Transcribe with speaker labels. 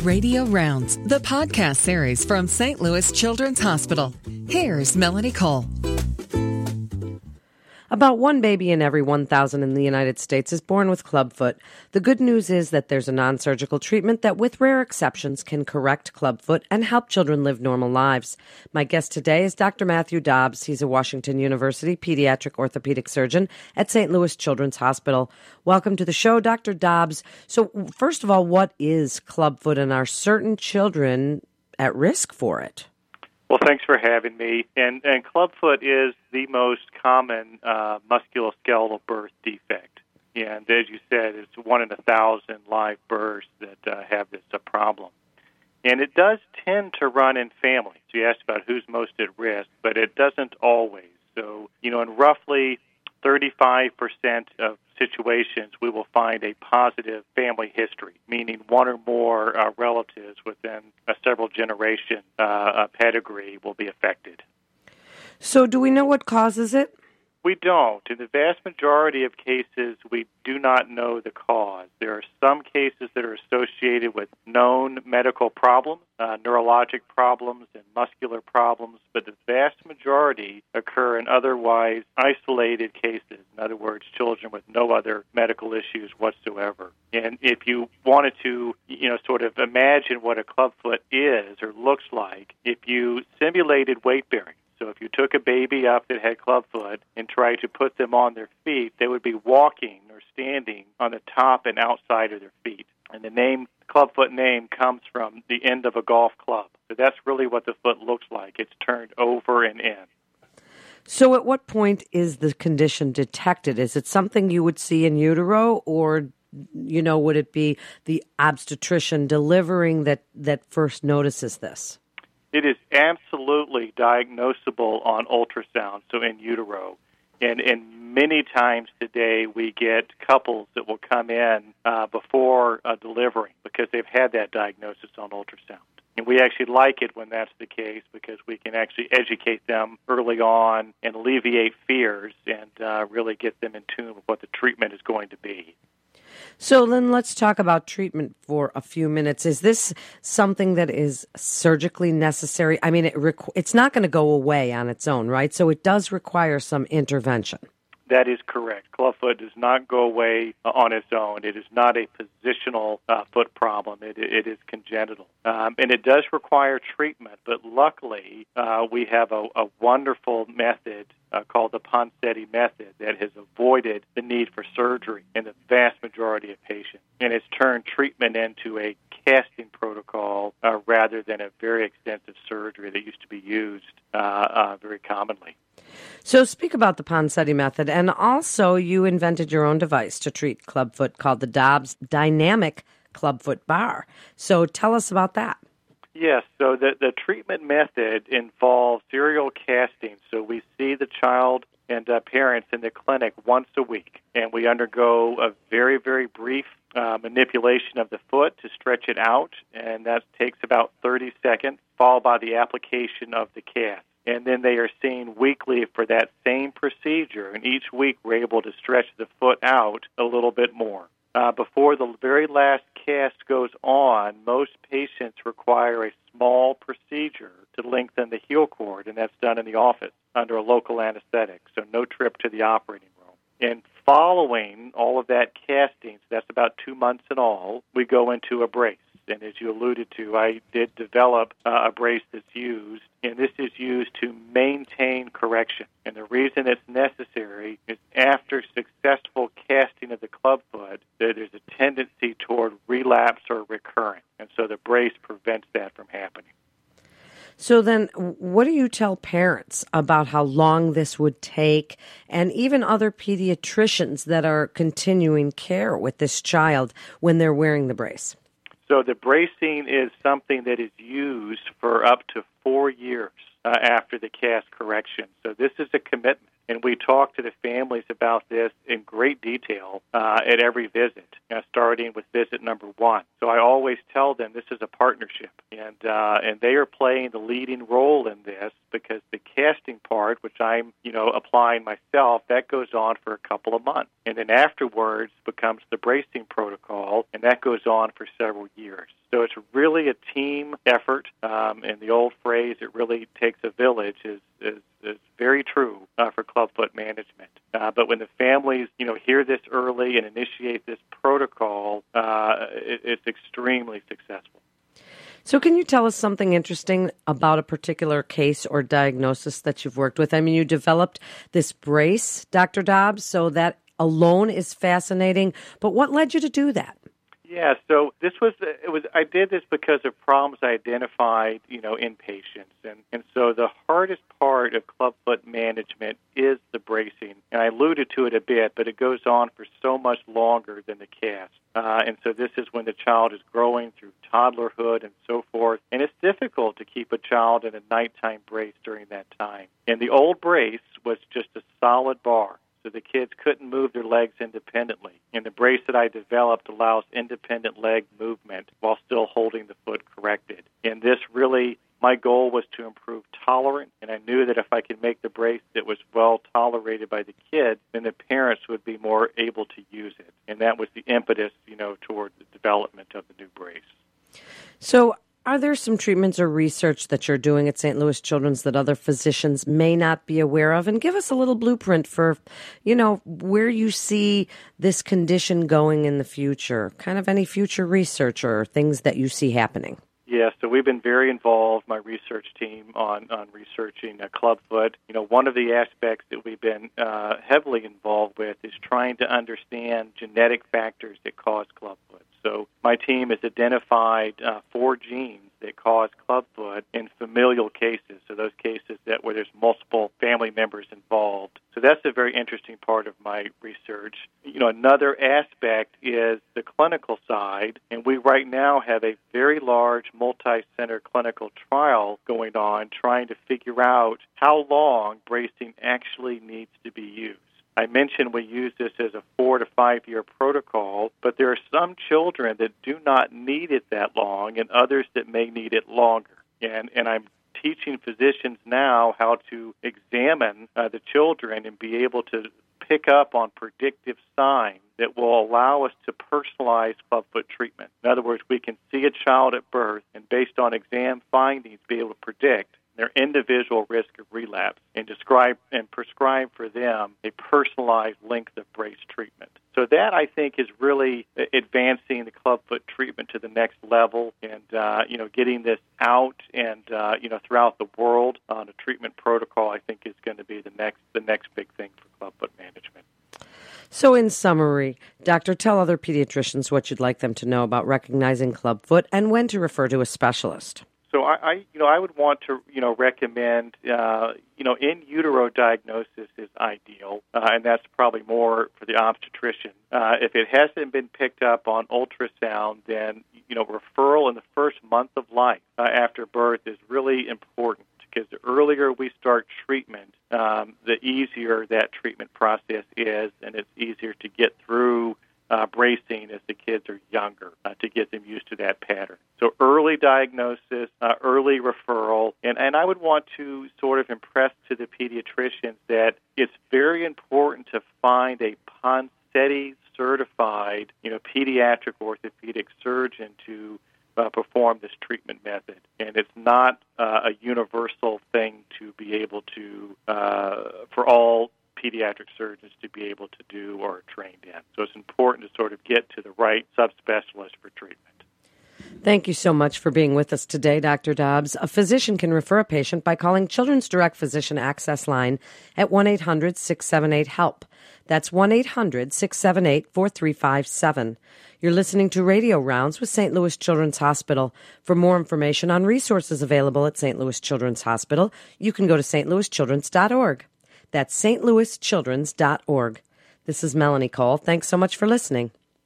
Speaker 1: Radio Rounds, the podcast series from St. Louis Children's Hospital. Here's Melanie Cole.
Speaker 2: About one baby in every 1,000 in the United States is born with clubfoot. The good news is that there's a non surgical treatment that, with rare exceptions, can correct clubfoot and help children live normal lives. My guest today is Dr. Matthew Dobbs. He's a Washington University pediatric orthopedic surgeon at St. Louis Children's Hospital. Welcome to the show, Dr. Dobbs. So, first of all, what is clubfoot and are certain children at risk for it?
Speaker 3: Well, thanks for having me. And, and clubfoot is the most common uh, musculoskeletal birth defect. And as you said, it's one in a thousand live births that uh, have this uh, problem. And it does tend to run in families. You asked about who's most at risk, but it doesn't always. So, you know, in roughly 35% of situations, we will find a positive family history, meaning one or more uh, relatives within a several generation uh, pedigree will be affected.
Speaker 2: So, do we know what causes it?
Speaker 3: We don't. In the vast majority of cases, we do not know the cause. There are some cases that are associated with known medical problems, uh, neurologic problems, and muscular problems, but the vast majority occur in otherwise isolated cases. In other words, children with no other medical issues whatsoever. And if you wanted to, you know, sort of imagine what a clubfoot is or looks like, if you simulated weight bearing, so if you took a baby up that had clubfoot and tried to put them on their feet, they would be walking or standing on the top and outside of their feet. And the name clubfoot name comes from the end of a golf club. So that's really what the foot looks like. It's turned over and in.
Speaker 2: So at what point is the condition detected? Is it something you would see in utero or you know would it be the obstetrician delivering that that first notices this?
Speaker 3: It is absolutely diagnosable on ultrasound, so in utero. And, and many times today, we get couples that will come in uh, before uh, delivery because they've had that diagnosis on ultrasound. And we actually like it when that's the case because we can actually educate them early on and alleviate fears and uh, really get them in tune with what the treatment is going to be.
Speaker 2: So then let's talk about treatment for a few minutes. Is this something that is surgically necessary? I mean, it requ- it's not going to go away on its own, right? So it does require some intervention.
Speaker 3: That is correct. Clubfoot does not go away uh, on its own. It is not a positional uh, foot problem. It, it is congenital. Um, and it does require treatment, but luckily uh, we have a, a wonderful method uh, called the Ponseti method that has avoided the need for surgery in the vast majority of patients. And it's turned treatment into a casting protocol uh, rather than a very extensive surgery that used to be used uh, very commonly.
Speaker 2: So, speak about the Ponseti method, and also you invented your own device to treat clubfoot called the Dobbs Dynamic Clubfoot Bar. So, tell us about that.
Speaker 3: Yes, so the, the treatment method involves serial casting. So, we see the child and uh, parents in the clinic once a week, and we undergo a very, very brief uh, manipulation of the foot to stretch it out, and that takes about 30 seconds, followed by the application of the cast and then they are seen weekly for that same procedure. And each week we're able to stretch the foot out a little bit more. Uh, before the very last cast goes on, most patients require a small procedure to lengthen the heel cord, and that's done in the office under a local anesthetic, so no trip to the operating room. And following all of that casting, so that's about two months in all, we go into a brace. And as you alluded to, I did develop uh, a brace that's used, and this is used to maintain correction. And the reason it's necessary is after successful casting of the club clubfoot, there's a tendency toward relapse or recurrence. And so the brace prevents that from happening.
Speaker 2: So then, what do you tell parents about how long this would take and even other pediatricians that are continuing care with this child when they're wearing the brace?
Speaker 3: So the bracing is something that is used for up to four years uh, after the cast correction. So this is a commitment. And we talk to the families about this in great detail uh, at every visit, starting with visit number one. So I always tell them this is a partnership, and uh, and they are playing the leading role in this because the casting part, which I'm you know applying myself, that goes on for a couple of months, and then afterwards becomes the bracing protocol, and that goes on for several years. So it's really a team effort, um, and the old phrase "it really takes a village" is is, is very true uh, for clubfoot management. Uh, but when the families, you know, hear this early and initiate this protocol, uh, it, it's extremely successful.
Speaker 2: So, can you tell us something interesting about a particular case or diagnosis that you've worked with? I mean, you developed this brace, Dr. Dobbs, so that alone is fascinating. But what led you to do that?
Speaker 3: Yeah, so this was it was I did this because of problems I identified, you know, in patients, and and so the hardest part of clubfoot management is the bracing, and I alluded to it a bit, but it goes on for so much longer than the cast, uh, and so this is when the child is growing through toddlerhood and so forth, and it's difficult to keep a child in a nighttime brace during that time. And the old brace was just a solid bar so the kids couldn't move their legs independently. And the brace that I developed allows independent leg movement while still holding the foot corrected. And this really, my goal was to improve tolerance, and I knew that if I could make the brace that was well tolerated by the kids, then the parents would be more able to use it. And that was the impetus, you know, toward the development of the new brace.
Speaker 2: So are there some treatments or research that you're doing at St. Louis Children's that other physicians may not be aware of? And give us a little blueprint for, you know, where you see this condition going in the future, kind of any future research or things that you see happening.
Speaker 3: Yeah, so we've been very involved, my research team, on, on researching uh, clubfoot. You know, one of the aspects that we've been uh, heavily involved with is trying to understand genetic factors that cause clubfoot. So my team has identified uh, four genes that cause clubfoot in familial cases. So those cases that where there's multiple family members involved. So that's a very interesting part of my research. You know, another aspect is the clinical side, and we right now have a very large multi-center clinical trial going on trying to figure out how long bracing actually needs to be used. I mentioned we use this as a four to five year protocol, but there are some children that do not need it that long and others that may need it longer. And, and I'm teaching physicians now how to examine uh, the children and be able to pick up on predictive signs that will allow us to personalize clubfoot treatment. In other words, we can see a child at birth and based on exam findings be able to predict their individual risk of relapse and describe and prescribe for them a personalized length of brace treatment. So that I think is really advancing the clubfoot treatment to the next level, and uh, you know, getting this out and uh, you know throughout the world on a treatment protocol. I think is going to be the next the next big thing for clubfoot management.
Speaker 2: So, in summary, doctor, tell other pediatricians what you'd like them to know about recognizing clubfoot and when to refer to a specialist.
Speaker 3: So I, I, you know, I would want to, you know, recommend, uh, you know, in utero diagnosis is ideal, uh, and that's probably more for the obstetrician. Uh, if it hasn't been picked up on ultrasound, then you know, referral in the first month of life uh, after birth is really important because the earlier we start treatment, um, the easier that treatment process is, and it's easier to get through uh, bracing as the kids are younger uh, to get them used to that pattern. So early diagnosis, uh, early referral, and, and I would want to sort of impress to the pediatricians that it's very important to find a Ponseti certified, you know, pediatric orthopedic surgeon to uh, perform this treatment method. And it's not uh, a universal thing to be able to, uh, for all pediatric surgeons to be able to do or are trained in. So it's important to sort of get to the right subspecialist for treatment.
Speaker 2: Thank you so much for being with us today, Dr. Dobbs. A physician can refer a patient by calling Children's Direct Physician Access Line at 1 800 678 HELP. That's 1 800 678 4357. You're listening to Radio Rounds with St. Louis Children's Hospital. For more information on resources available at St. Louis Children's Hospital, you can go to stlouischildren's.org. That's stlouischildrens.org. This is Melanie Cole. Thanks so much for listening.